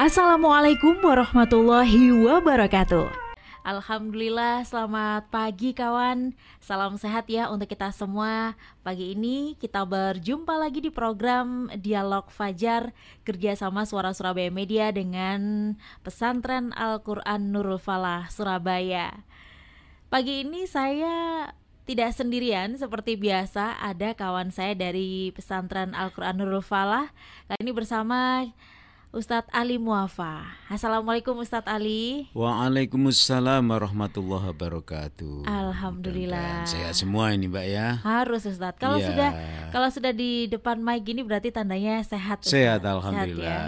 Assalamualaikum warahmatullahi wabarakatuh. Alhamdulillah, selamat pagi kawan. Salam sehat ya untuk kita semua. Pagi ini kita berjumpa lagi di program Dialog Fajar kerjasama Suara Surabaya Media dengan Pesantren Al-Quran Nurul Falah Surabaya. Pagi ini saya tidak sendirian seperti biasa ada kawan saya dari Pesantren Al-Quran Nurul Falah. Kali ini bersama Ustadz Ali Muafa. Assalamualaikum Ustadz Ali. Waalaikumsalam warahmatullahi wabarakatuh. Alhamdulillah. Sehat semua ini Mbak ya. Harus Ustadz. Kalau Iya. sudah kalau sudah di depan mic gini berarti tandanya sehat. Ustadz. Sehat Sehat alhamdulillah. ya.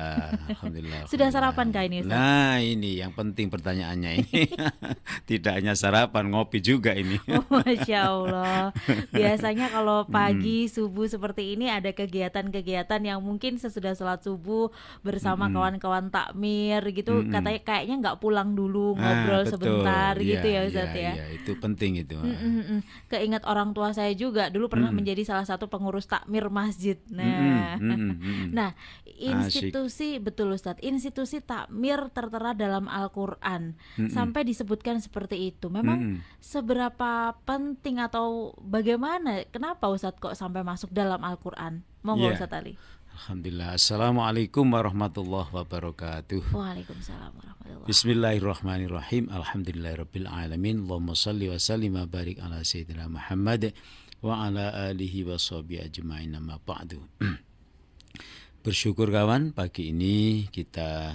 alhamdulillah. Sudah alhamdulillah. sarapan kah ini, Ustaz? Nah, ini yang penting pertanyaannya ini. Tidak hanya sarapan, ngopi juga ini. Oh, Masya Allah. Biasanya kalau pagi subuh seperti ini ada kegiatan-kegiatan yang mungkin sesudah sholat subuh bersama kawan-kawan takmir gitu. Katanya kayaknya nggak pulang dulu ngobrol Ah, betul. sebentar Iya, gitu ya Ustadz iya, ya. iya, itu penting itu. Mm-mm. Keinget orang tua saya juga dulu pernah menjadi salah satu pengurus takmir masjid. Nah, Mm-mm, mm-mm, nah institusi betul Ustadz, institusi takmir tertera dalam Al-Qur'an sampai disebutkan seperti itu. Memang Mm-mm. seberapa penting atau bagaimana? Kenapa Ustadz kok sampai masuk dalam Al-Qur'an? Monggo Iya. Ustadz Ali. Alhamdulillah. Assalamualaikum warahmatullahi wabarakatuh. Waalaikumsalam warahmatullahi Bismillahirrahmanirrahim. Alhamdulillahirabbil alamin. Allahumma shalli wa sallim wa barik ala sayyidina Muhammad wa ala alihi wa sahbihi ajma'in amma ba'du. Bersyukur kawan, pagi ini kita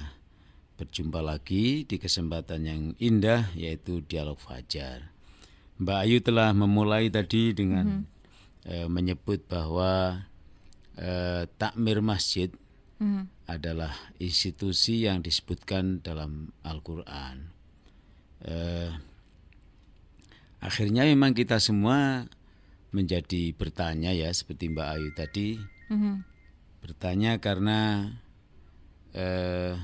berjumpa lagi di kesempatan yang indah yaitu dialog fajar. Mbak Ayu telah memulai tadi dengan eh, menyebut bahwa eh, takmir masjid Mhm. adalah institusi yang disebutkan dalam Al-Quran. Eh, akhirnya memang kita semua menjadi bertanya ya seperti Mbak Ayu tadi. Mhm. bertanya karena eh,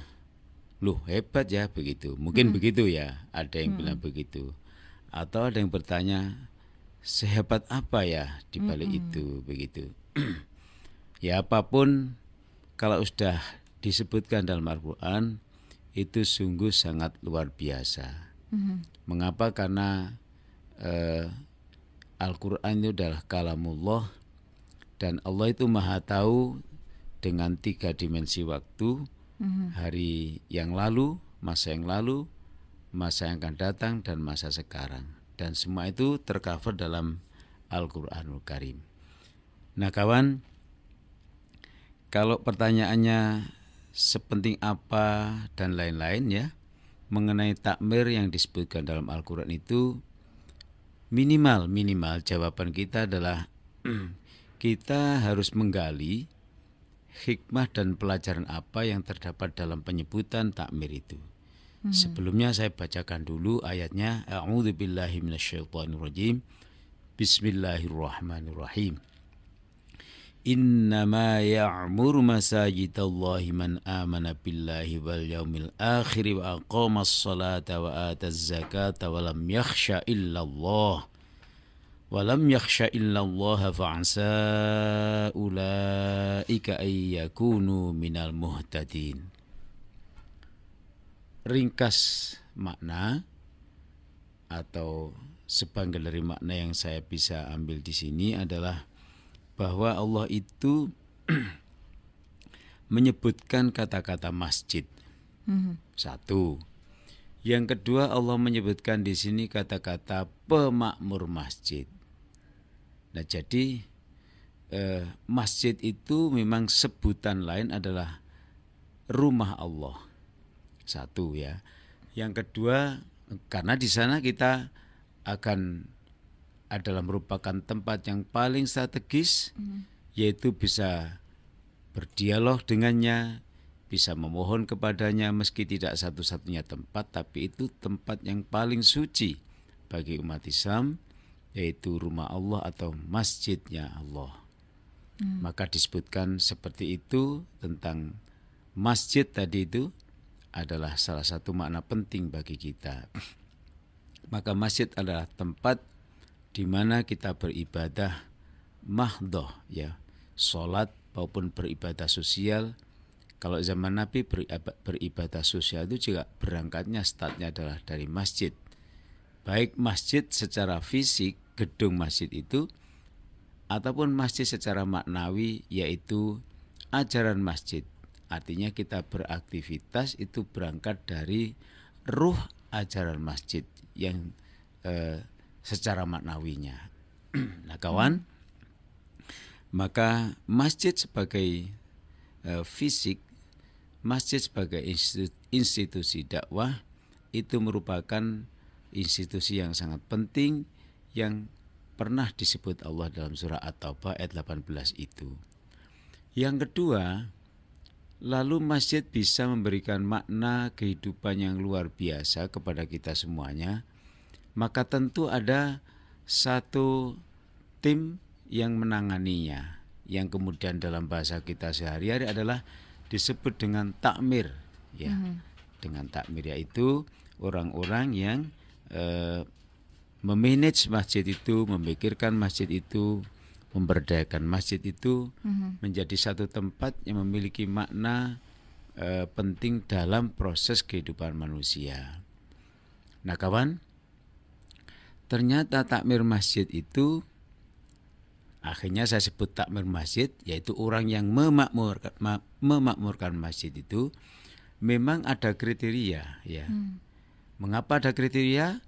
loh hebat ya begitu. Mungkin begitu ya ada yang bilang begitu. Atau ada yang bertanya sehebat apa ya di balik itu? Begitu ya apa pun kalau sudah disebutkan dalam Al-Quran itu sungguh sangat luar biasa Mhm. mengapa karena eh, Al-Quran itu adalah kalamullah dan Allah itu maha tahu dengan tiga dimensi waktu Mhm. hari yang lalu, masa yang lalu, masa yang akan datang dan masa sekarang dan semua itu tercover dalam Al-Qur'anul Karim. Nah, kawan, kalau pertanyaannya sepenting apa dan lain-lain ya mengenai takmir yang disebutkan dalam Al-Qur'an itu minimal minimal jawaban kita adalah kita harus menggali hikmah dan pelajaran apa yang terdapat dalam penyebutan takmir itu. Sebelumnya saya bacakan dulu ayatnya A'udzubillahi minasyaitonirrajim. Bismillahirrahmanirrahim innama ya'mur masajidallahi man amana billahi wal yaumil akhir wa aqamas salata wa ataz zakata wa lam yakhsha illallah. Wa lam yakhsha illallah fa'asa ulaika ay yakunu minal muhtadin. Ringkas makna atau sebagian dari makna yang saya bisa ambil di sini adalah bahwa Allah itu menyebutkan kata-kata masjid Mhm. satu yang kedua Allah menyebutkan di sini kata-kata pemakmur masjid. Nah jadi eh, masjid itu memang sebutan lain adalah rumah Allah. Satu ya. Yang kedua karena di sana kita akan adalah merupakan tempat yang paling strategis yaitu bisa berdialog dengannya, bisa memohon kepadanya meski tidak satu-satunya tempat tapi itu tempat yang paling suci bagi umat Islam yaitu rumah Allah atau masjidnya Allah. Maka disebutkan seperti itu tentang masjid tadi itu adalah salah satu makna penting bagi kita. Maka masjid adalah tempat di mana kita beribadah mahdoh ya, salat maupun beribadah sosial Kalau zaman Nabi beribadah sosial itu juga berangkatnya startnya adalah dari masjid. Baik masjid secara fisik, gedung masjid itu, ataupun masjid secara maknawi yaitu ajaran masjid. Artinya kita beraktivitas itu berangkat dari ruh ajaran masjid yang eh, secara maknawinya. nah kawan, maka masjid sebagai eh, fisik, masjid sebagai institusi dakwah itu merupakan institusi yang sangat penting yang pernah disebut Allah dalam surah At-Taubah ayat 18 itu. Yang kedua, lalu masjid bisa memberikan makna kehidupan yang luar biasa kepada kita semuanya, maka tentu ada satu tim yang menanganinya, yang kemudian dalam bahasa kita sehari-hari adalah disebut dengan takmir, ya. Mm -hmm. Dengan takmir yaitu orang-orang yang eh, memanage masjid itu, memikirkan masjid itu, memberdayakan masjid itu mm-hmm. menjadi satu tempat yang memiliki makna e, penting dalam proses kehidupan manusia. Nah, kawan, ternyata takmir masjid itu akhirnya saya sebut takmir masjid yaitu orang yang memakmurkan memakmurkan masjid itu memang ada kriteria ya. Hmm. Mengapa ada kriteria?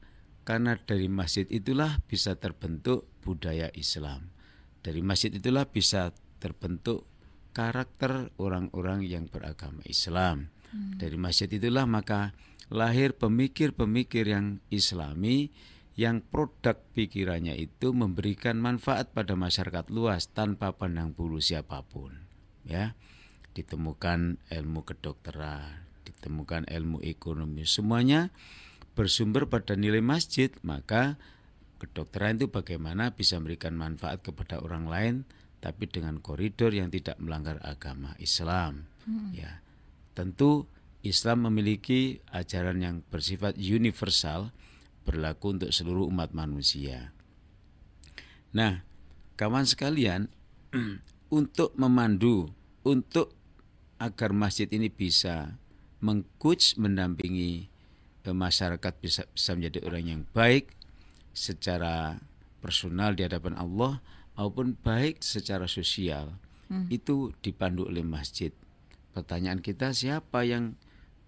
Karena dari masjid itulah bisa terbentuk budaya Islam. Dari masjid itulah bisa terbentuk karakter orang-orang yang beragama Islam. Hmm. Dari masjid itulah maka lahir pemikir-pemikir yang Islami yang produk pikirannya itu memberikan manfaat pada masyarakat luas tanpa pandang bulu siapa pun. Ya, ditemukan ilmu kedokteran, ditemukan ilmu ekonomi, semuanya bersumber pada nilai masjid, maka kedokteran itu bagaimana bisa memberikan manfaat kepada orang lain tapi dengan koridor yang tidak melanggar agama Islam. Hmm. Ya. Tentu Islam memiliki ajaran yang bersifat universal berlaku untuk seluruh umat manusia. Nah, kawan sekalian, untuk memandu, untuk agar masjid ini bisa mengcoach mendampingi masyarakat bisa bisa menjadi orang yang baik secara personal di hadapan Allah maupun baik secara sosial hmm. itu dipandu oleh masjid. Pertanyaan kita siapa yang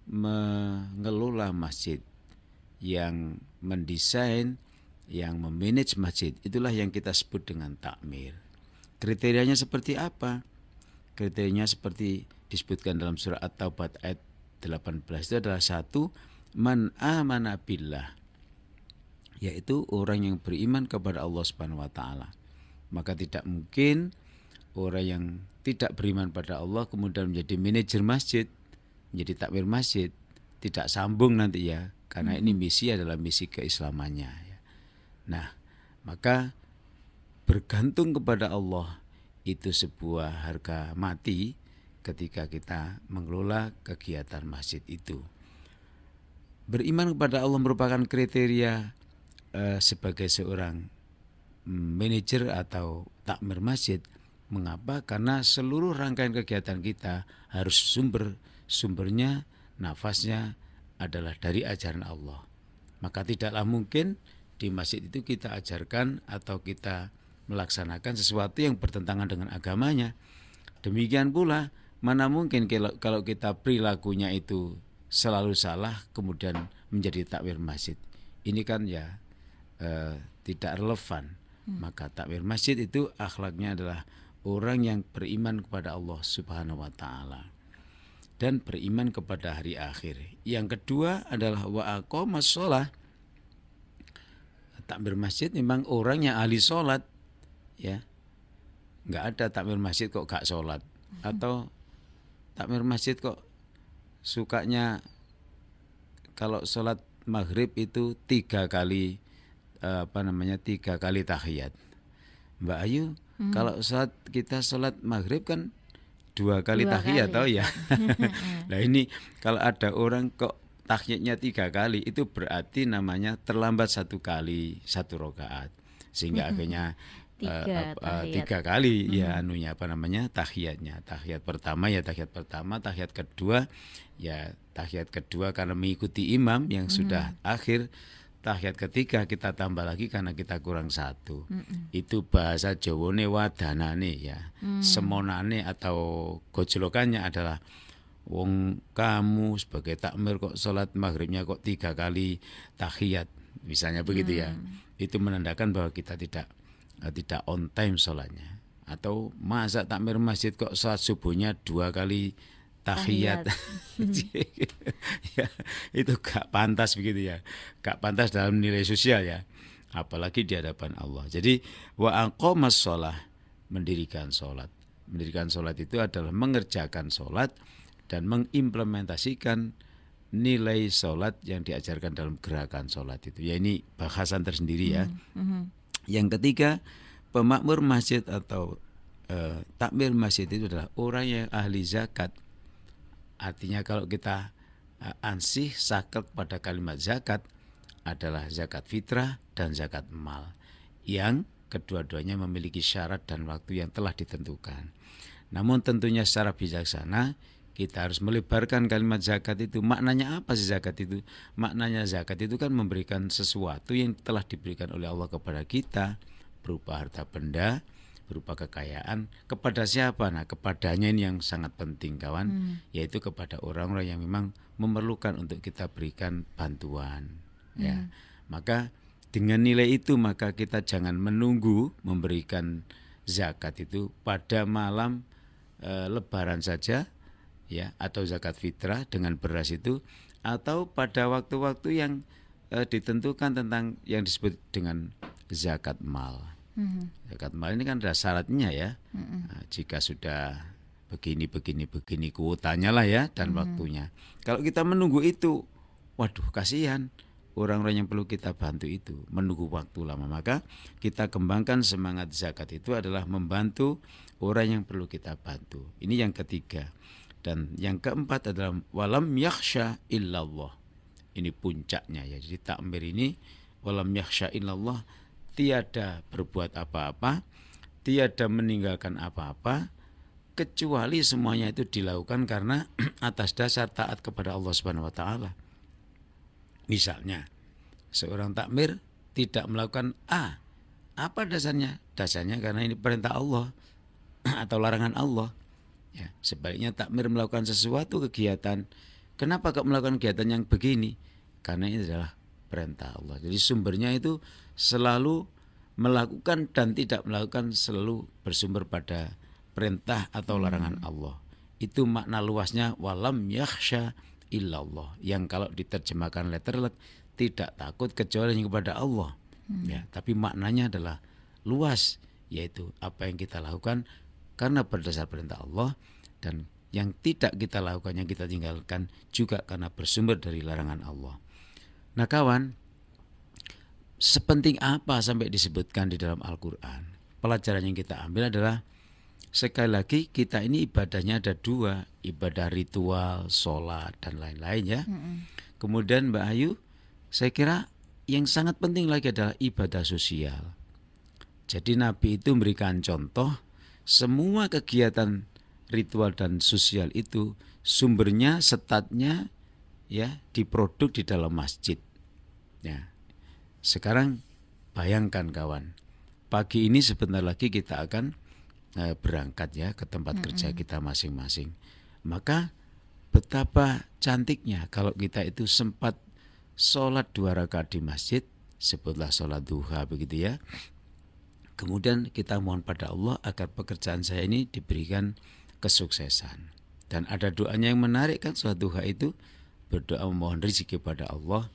mengelola masjid, yang mendesain, yang memanage masjid, itulah yang kita sebut dengan takmir. Kriterianya seperti apa? Kriterianya seperti disebutkan dalam surah At-Taubah ayat 18 itu adalah satu man amana billah yaitu orang yang beriman kepada Allah Subhanahu wa taala. Maka tidak mungkin orang yang tidak beriman pada Allah kemudian menjadi manajer masjid, menjadi takmir masjid, tidak sambung nanti ya, karena ini hmm. misi adalah misi keislamannya ya. Nah, maka bergantung kepada Allah itu sebuah harga mati ketika kita mengelola kegiatan masjid itu beriman kepada Allah merupakan kriteria uh, sebagai seorang manajer atau takmir masjid. Mengapa? Karena seluruh rangkaian kegiatan kita harus sumber sumbernya, nafasnya adalah dari ajaran Allah. Maka tidaklah mungkin di masjid itu kita ajarkan atau kita melaksanakan sesuatu yang bertentangan dengan agamanya. Demikian pula mana mungkin kalau, kita perilakunya itu selalu salah kemudian menjadi takwir masjid. Ini kan ya eh, tidak relevan. Hmm. Maka takwir masjid itu akhlaknya adalah orang yang beriman kepada Allah Subhanahu wa taala dan beriman kepada hari akhir. Yang kedua adalah wa aqamas shalah. Takmir masjid memang orang yang ahli sholat ya. Enggak ada takmir masjid kok gak sholat hmm. atau takmir masjid kok sukanya kalau sholat maghrib itu tiga kali apa namanya tiga kali tahiyat. Mbak Ayu, hmm. kalau saat kita sholat maghrib kan dua kali dua tahiyat, tahu ya? nah ini kalau ada orang kok tahiyatnya tiga kali itu berarti namanya terlambat satu kali satu rokaat sehingga akhirnya tiga, uh, tiga kali hmm. ya anunya apa namanya tahiyatnya tahiyat pertama ya tahiyat pertama tahiyat kedua ya tahiyat kedua karena mengikuti imam yang hmm. sudah akhir tahiyat ketiga kita tambah lagi karena kita kurang satu hmm. itu bahasa Jawane wadanane ya hmm. semonane atau gojlokannya adalah wong kamu sebagai takmir kok sholat maghribnya kok tiga kali tahiyat misalnya begitu ya. hmm. ya itu menandakan bahwa kita tidak uh, tidak on time sholatnya atau masa takmir masjid kok sholat subuhnya dua kali tahiyat, ya, itu gak pantas begitu ya. Gak pantas dalam nilai sosial ya. Apalagi di hadapan Allah. Jadi wa aqamas sholat mendirikan sholat. Mendirikan sholat itu adalah mengerjakan sholat dan mengimplementasikan nilai sholat yang diajarkan dalam gerakan sholat itu. Ya ini bahasan tersendiri ya. Mm -hmm. Yang ketiga, pemakmur masjid atau eh, takmir masjid itu adalah orang yang ahli zakat. Artinya kalau kita eh, ansih sakat pada kalimat zakat adalah zakat fitrah dan zakat mal yang kedua-duanya memiliki syarat dan waktu yang telah ditentukan. Namun tentunya secara bijaksana kita harus melebarkan kalimat zakat itu. Maknanya apa sih zakat itu? Maknanya zakat itu kan memberikan sesuatu yang telah diberikan oleh Allah kepada kita berupa harta benda, berupa kekayaan kepada siapa? Nah, kepadanya ini yang sangat penting kawan, hmm. yaitu kepada orang-orang yang memang memerlukan untuk kita berikan bantuan. Ya. Hmm. Ya. Maka dengan nilai itu maka kita jangan menunggu memberikan zakat itu pada malam e, lebaran saja ya atau zakat fitrah dengan beras itu atau pada waktu-waktu yang uh, ditentukan tentang yang disebut dengan zakat mal. Mm-hmm. Zakat mal ini kan ada syaratnya ya. Mm-hmm. Nah, jika sudah begini begini begini kuotanya lah ya dan mm-hmm. waktunya. Kalau kita menunggu itu, waduh kasihan orang-orang yang perlu kita bantu itu menunggu waktu lama maka kita kembangkan semangat zakat itu adalah membantu orang yang perlu kita bantu. Ini yang ketiga. Dan yang keempat adalah walam yakhsha illallah. Ini puncaknya ya. Jadi takmir ini walam yakhsha illallah tiada berbuat apa-apa, tiada meninggalkan apa-apa kecuali semuanya itu dilakukan karena atas dasar taat kepada Allah Subhanahu wa taala. Misalnya, seorang takmir tidak melakukan A. Apa dasarnya? Dasarnya karena ini perintah Allah atau larangan Allah. Ya, sebaliknya takmir melakukan sesuatu kegiatan. Kenapa kok melakukan kegiatan yang begini? Karena ini adalah perintah Allah. Jadi sumbernya itu selalu melakukan dan tidak melakukan selalu bersumber pada perintah atau hmm. larangan Allah. Itu makna luasnya walam yakhsha illallah. Yang kalau diterjemahkan letterlet tidak takut kecuali kepada Allah. Hmm. Ya, tapi maknanya adalah luas yaitu apa yang kita lakukan karena berdasar perintah Allah dan yang tidak kita lakukan yang kita tinggalkan juga karena bersumber dari larangan Allah. Nah kawan, sepenting apa sampai disebutkan di dalam Al-Quran? Pelajaran yang kita ambil adalah sekali lagi kita ini ibadahnya ada dua, ibadah ritual, sholat dan lain-lain ya. Mm. Kemudian Mbak Ayu, saya kira yang sangat penting lagi adalah ibadah sosial. Jadi Nabi itu memberikan contoh semua kegiatan ritual dan sosial itu sumbernya setatnya ya diproduk di dalam masjid. Ya. Sekarang bayangkan kawan, pagi ini sebentar lagi kita akan uh, berangkat ya ke tempat mm -hmm. kerja kita masing-masing. Maka betapa cantiknya kalau kita itu sempat sholat dua rakaat di masjid, sebutlah sholat duha begitu ya. Kemudian kita mohon pada Allah agar pekerjaan saya ini diberikan kesuksesan. Dan ada doanya yang menarik kan suatu doa itu berdoa memohon rezeki pada Allah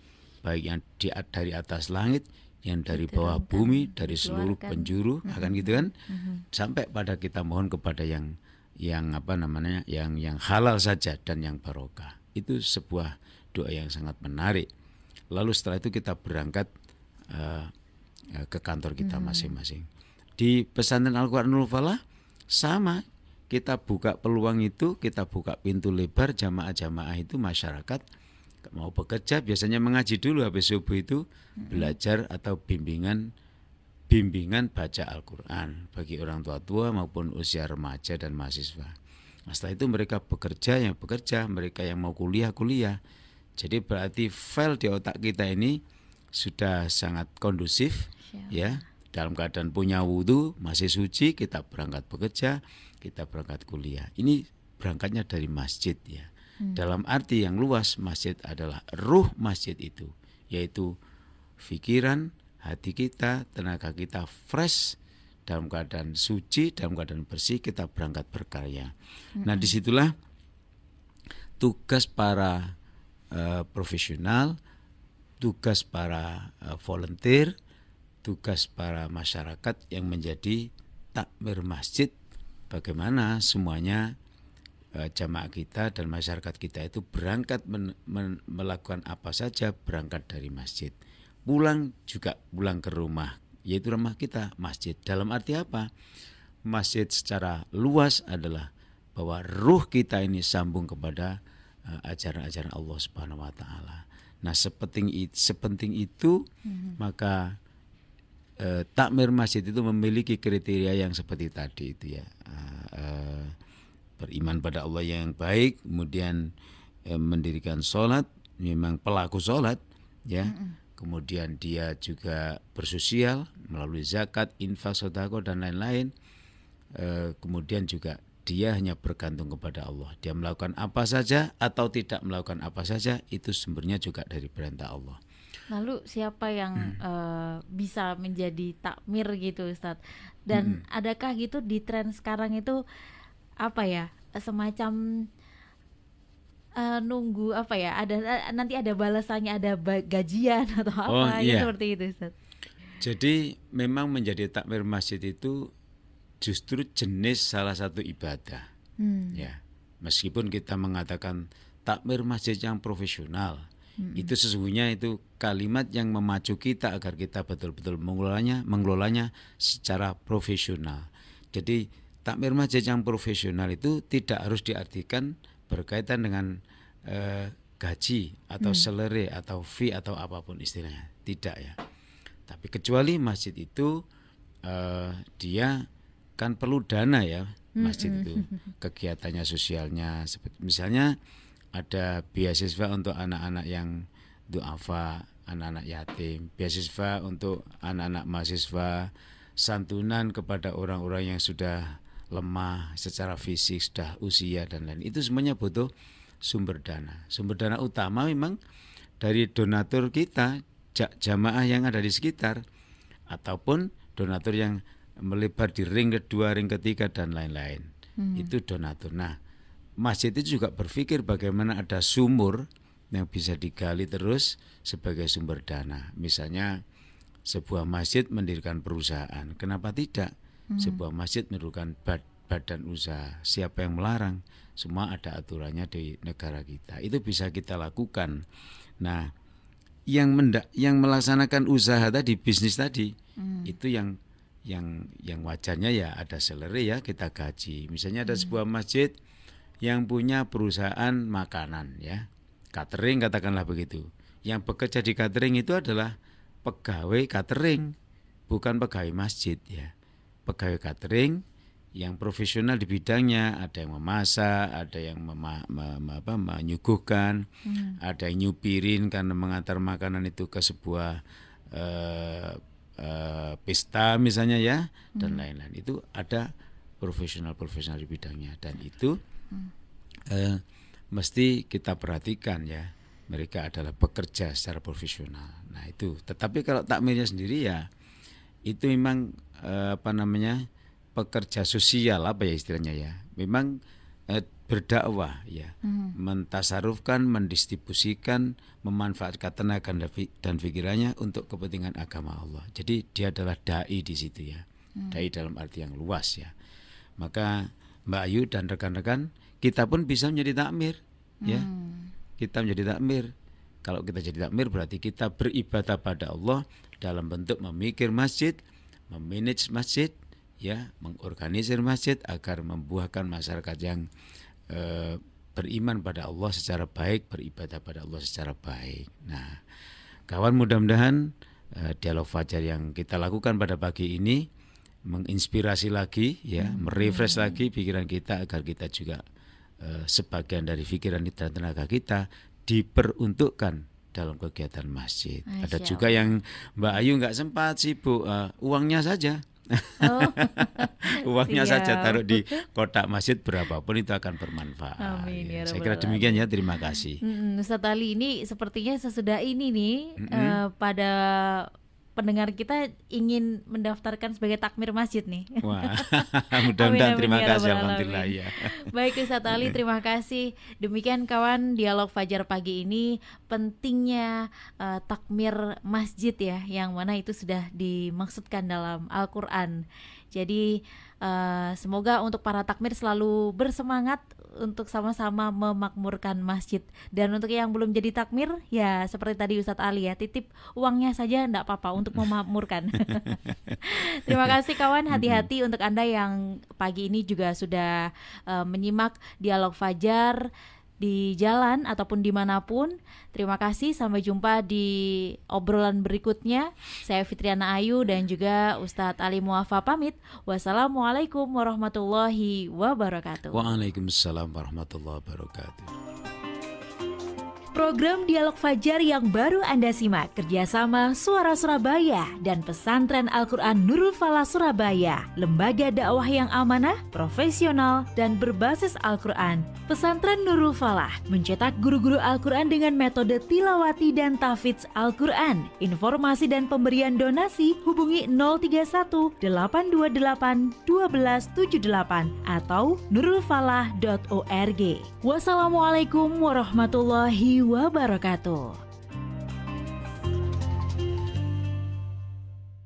baik yang di, dari atas langit yang dari bawah bumi dari seluruh penjuru mm-hmm. akan gitu kan? Mm-hmm. sampai pada kita mohon kepada yang yang apa namanya yang yang halal saja dan yang barokah. Itu sebuah doa yang sangat menarik. Lalu setelah itu kita berangkat uh, ke kantor kita mm-hmm. masing-masing. Di pesantren Al-Quranul Falah sama kita buka peluang itu kita buka pintu lebar jamaah-jamaah itu masyarakat mau bekerja biasanya mengaji dulu habis subuh itu belajar atau bimbingan bimbingan baca Al-Quran bagi orang tua-tua maupun usia remaja dan mahasiswa. Nah, setelah itu mereka bekerja yang bekerja, mereka yang mau kuliah kuliah. Jadi berarti file di otak kita ini sudah sangat kondusif, ya. Dalam keadaan punya wudhu, masih suci, kita berangkat bekerja, kita berangkat kuliah. Ini berangkatnya dari masjid ya. Hmm. Dalam arti yang luas, masjid adalah ruh masjid itu, yaitu pikiran, hati kita, tenaga kita fresh dalam keadaan suci, dalam keadaan bersih kita berangkat berkarya. Hmm. Nah di situlah tugas para uh, profesional, tugas para uh, volunteer, tugas para masyarakat yang menjadi takmir masjid bagaimana semuanya uh, jamaah kita dan masyarakat kita itu berangkat men, men, melakukan apa saja berangkat dari masjid pulang juga pulang ke rumah yaitu rumah kita masjid dalam arti apa masjid secara luas adalah bahwa ruh kita ini sambung kepada uh, ajaran-ajaran Allah Subhanahu wa taala. Nah, sepenting itu, sepenting itu hmm. maka uh, takmir masjid itu memiliki kriteria yang seperti tadi itu ya. Uh, uh, beriman pada Allah yang baik, kemudian uh, mendirikan sholat, memang pelaku sholat, ya. Kemudian dia juga bersosial melalui zakat, infak, sodako dan lain-lain. E, kemudian juga dia hanya bergantung kepada Allah. Dia melakukan apa saja atau tidak melakukan apa saja itu sumbernya juga dari perintah Allah. Lalu siapa yang hmm. uh, bisa menjadi takmir gitu Ustadz? Dan hmm. adakah gitu di tren sekarang itu apa ya semacam uh, nunggu apa ya ada nanti ada balasannya ada gajian atau apa oh, iya. seperti itu Ustaz. Jadi memang menjadi takmir masjid itu justru jenis salah satu ibadah. Hmm. Ya. Meskipun kita mengatakan takmir masjid yang profesional, hmm. itu sesungguhnya itu kalimat yang memacu kita agar kita betul-betul mengelolanya, mengelolanya secara profesional. Jadi takmir masjid yang profesional itu tidak harus diartikan berkaitan dengan eh, gaji atau hmm. salary atau fee atau apa pun istilahnya tidak ya tapi kecuali masjid itu eh, dia kan perlu dana ya masjid hmm. itu kegiatannya sosialnya seperti misalnya ada beasiswa untuk anak-anak yang duafa anak-anak yatim beasiswa untuk anak-anak mahasiswa santunan kepada orang-orang yang sudah lemah secara fisik, sudah usia dan lain. Itu semuanya butuh sumber dana. Sumber dana utama memang dari donatur kita, jamaah yang ada di sekitar ataupun donatur yang melebar di ring kedua, ring ketiga dan lain-lain. Hmm. Itu donatur. Nah, masjid itu juga berpikir bagaimana ada sumur yang bisa digali terus sebagai sumber dana. Misalnya sebuah masjid mendirikan perusahaan. Kenapa tidak? hmm. sebuah masjid memerlukan bad, badan usaha siapa yang melarang semua ada aturannya di negara kita itu bisa kita lakukan nah yang mendak yang melaksanakan usaha tadi bisnis tadi hmm. itu yang yang yang wajarnya ya ada salary ya kita gaji misalnya ada hmm. sebuah masjid yang punya perusahaan makanan ya catering katakanlah begitu yang bekerja di catering itu adalah pegawai catering bukan pegawai masjid ya pegawai catering yang profesional di bidangnya, ada yang memasak, ada yang mema, mem, apa, menyuguhkan, hmm. ada yang nyupirin karena mengantar makanan itu ke sebuah uh, uh, pesta misalnya ya hmm. dan lain-lain. Itu ada profesional-profesional di bidangnya dan itu hmm. uh, mesti kita perhatikan ya. Mereka adalah bekerja secara profesional. Nah itu. Tetapi kalau takmirnya sendiri ya itu memang eh, apa namanya pekerja sosial apa ya istilahnya ya memang eh, berdakwah ya hmm. mentasarufkan mendistribusikan memanfaatkan tenaga dan pikirannya untuk kepentingan agama Allah jadi dia adalah dai di situ ya hmm. dai dalam arti yang luas ya maka Mbak Ayu dan rekan-rekan kita pun bisa menjadi takmir ya. hmm. ya kita menjadi takmir kalau kita jadi takmir berarti kita beribadah pada Allah dalam bentuk memikir masjid, memanage masjid, ya, mengorganisir masjid agar membuahkan masyarakat yang e, beriman pada Allah secara baik, beribadah pada Allah secara baik. Nah, kawan mudah-mudahan uh, dialog fajar yang kita lakukan pada pagi ini menginspirasi lagi ya, hmm. merefresh lagi pikiran kita agar kita juga uh, sebagian dari pikiran dan tenaga kita diperuntukkan dalam kegiatan masjid. Masya Ada juga yang Mbak Ayu nggak sempat sibuk uh, uangnya saja. Oh. Uangnya Siap. saja taruh di kotak masjid berapapun itu akan bermanfaat. Amin, ya, Saya kira demikian ya. Terima kasih. Hmm, Ustaz Ali ini sepertinya sesudah ini nih mm -hmm. uh, pada pendengar kita ingin mendaftarkan sebagai takmir masjid nih. Wah, mudah-mudahan terima ya kasih Alhamdulillah ya. Baik Ustaz Ali, terima kasih. Demikian kawan dialog Fajar pagi ini pentingnya uh, takmir masjid ya, yang mana itu sudah dimaksudkan dalam Al-Qur'an. Jadi uh, semoga untuk para takmir selalu bersemangat untuk sama-sama memakmurkan masjid. Dan untuk yang belum jadi takmir, ya seperti tadi Ustadz Ali ya, titip uangnya saja enggak apa-apa untuk memakmurkan. Terima kasih kawan, hati-hati untuk Anda yang pagi ini juga sudah uh, menyimak dialog Fajar di jalan ataupun di mana pun. Terima kasih, sampai jumpa di obrolan berikutnya. Saya Fitriana Ayu dan juga Ustadz Ali Muafa pamit. Wassalamualaikum warahmatullahi wabarakatuh. Waalaikumsalam warahmatullahi wabarakatuh. Program Dialog Fajar yang baru Anda simak kerjasama Suara Surabaya dan Pesantren Al-Quran Nurul Falah Surabaya, lembaga dakwah yang amanah, profesional, dan berbasis Al-Quran. Pesantren Nurul Falah mencetak guru-guru Al-Quran dengan metode tilawati dan tafidz Al-Quran. Informasi dan pemberian donasi hubungi 031 828 1278 atau nurulfalah.org. Wassalamualaikum warahmatullahi wabarakatuh.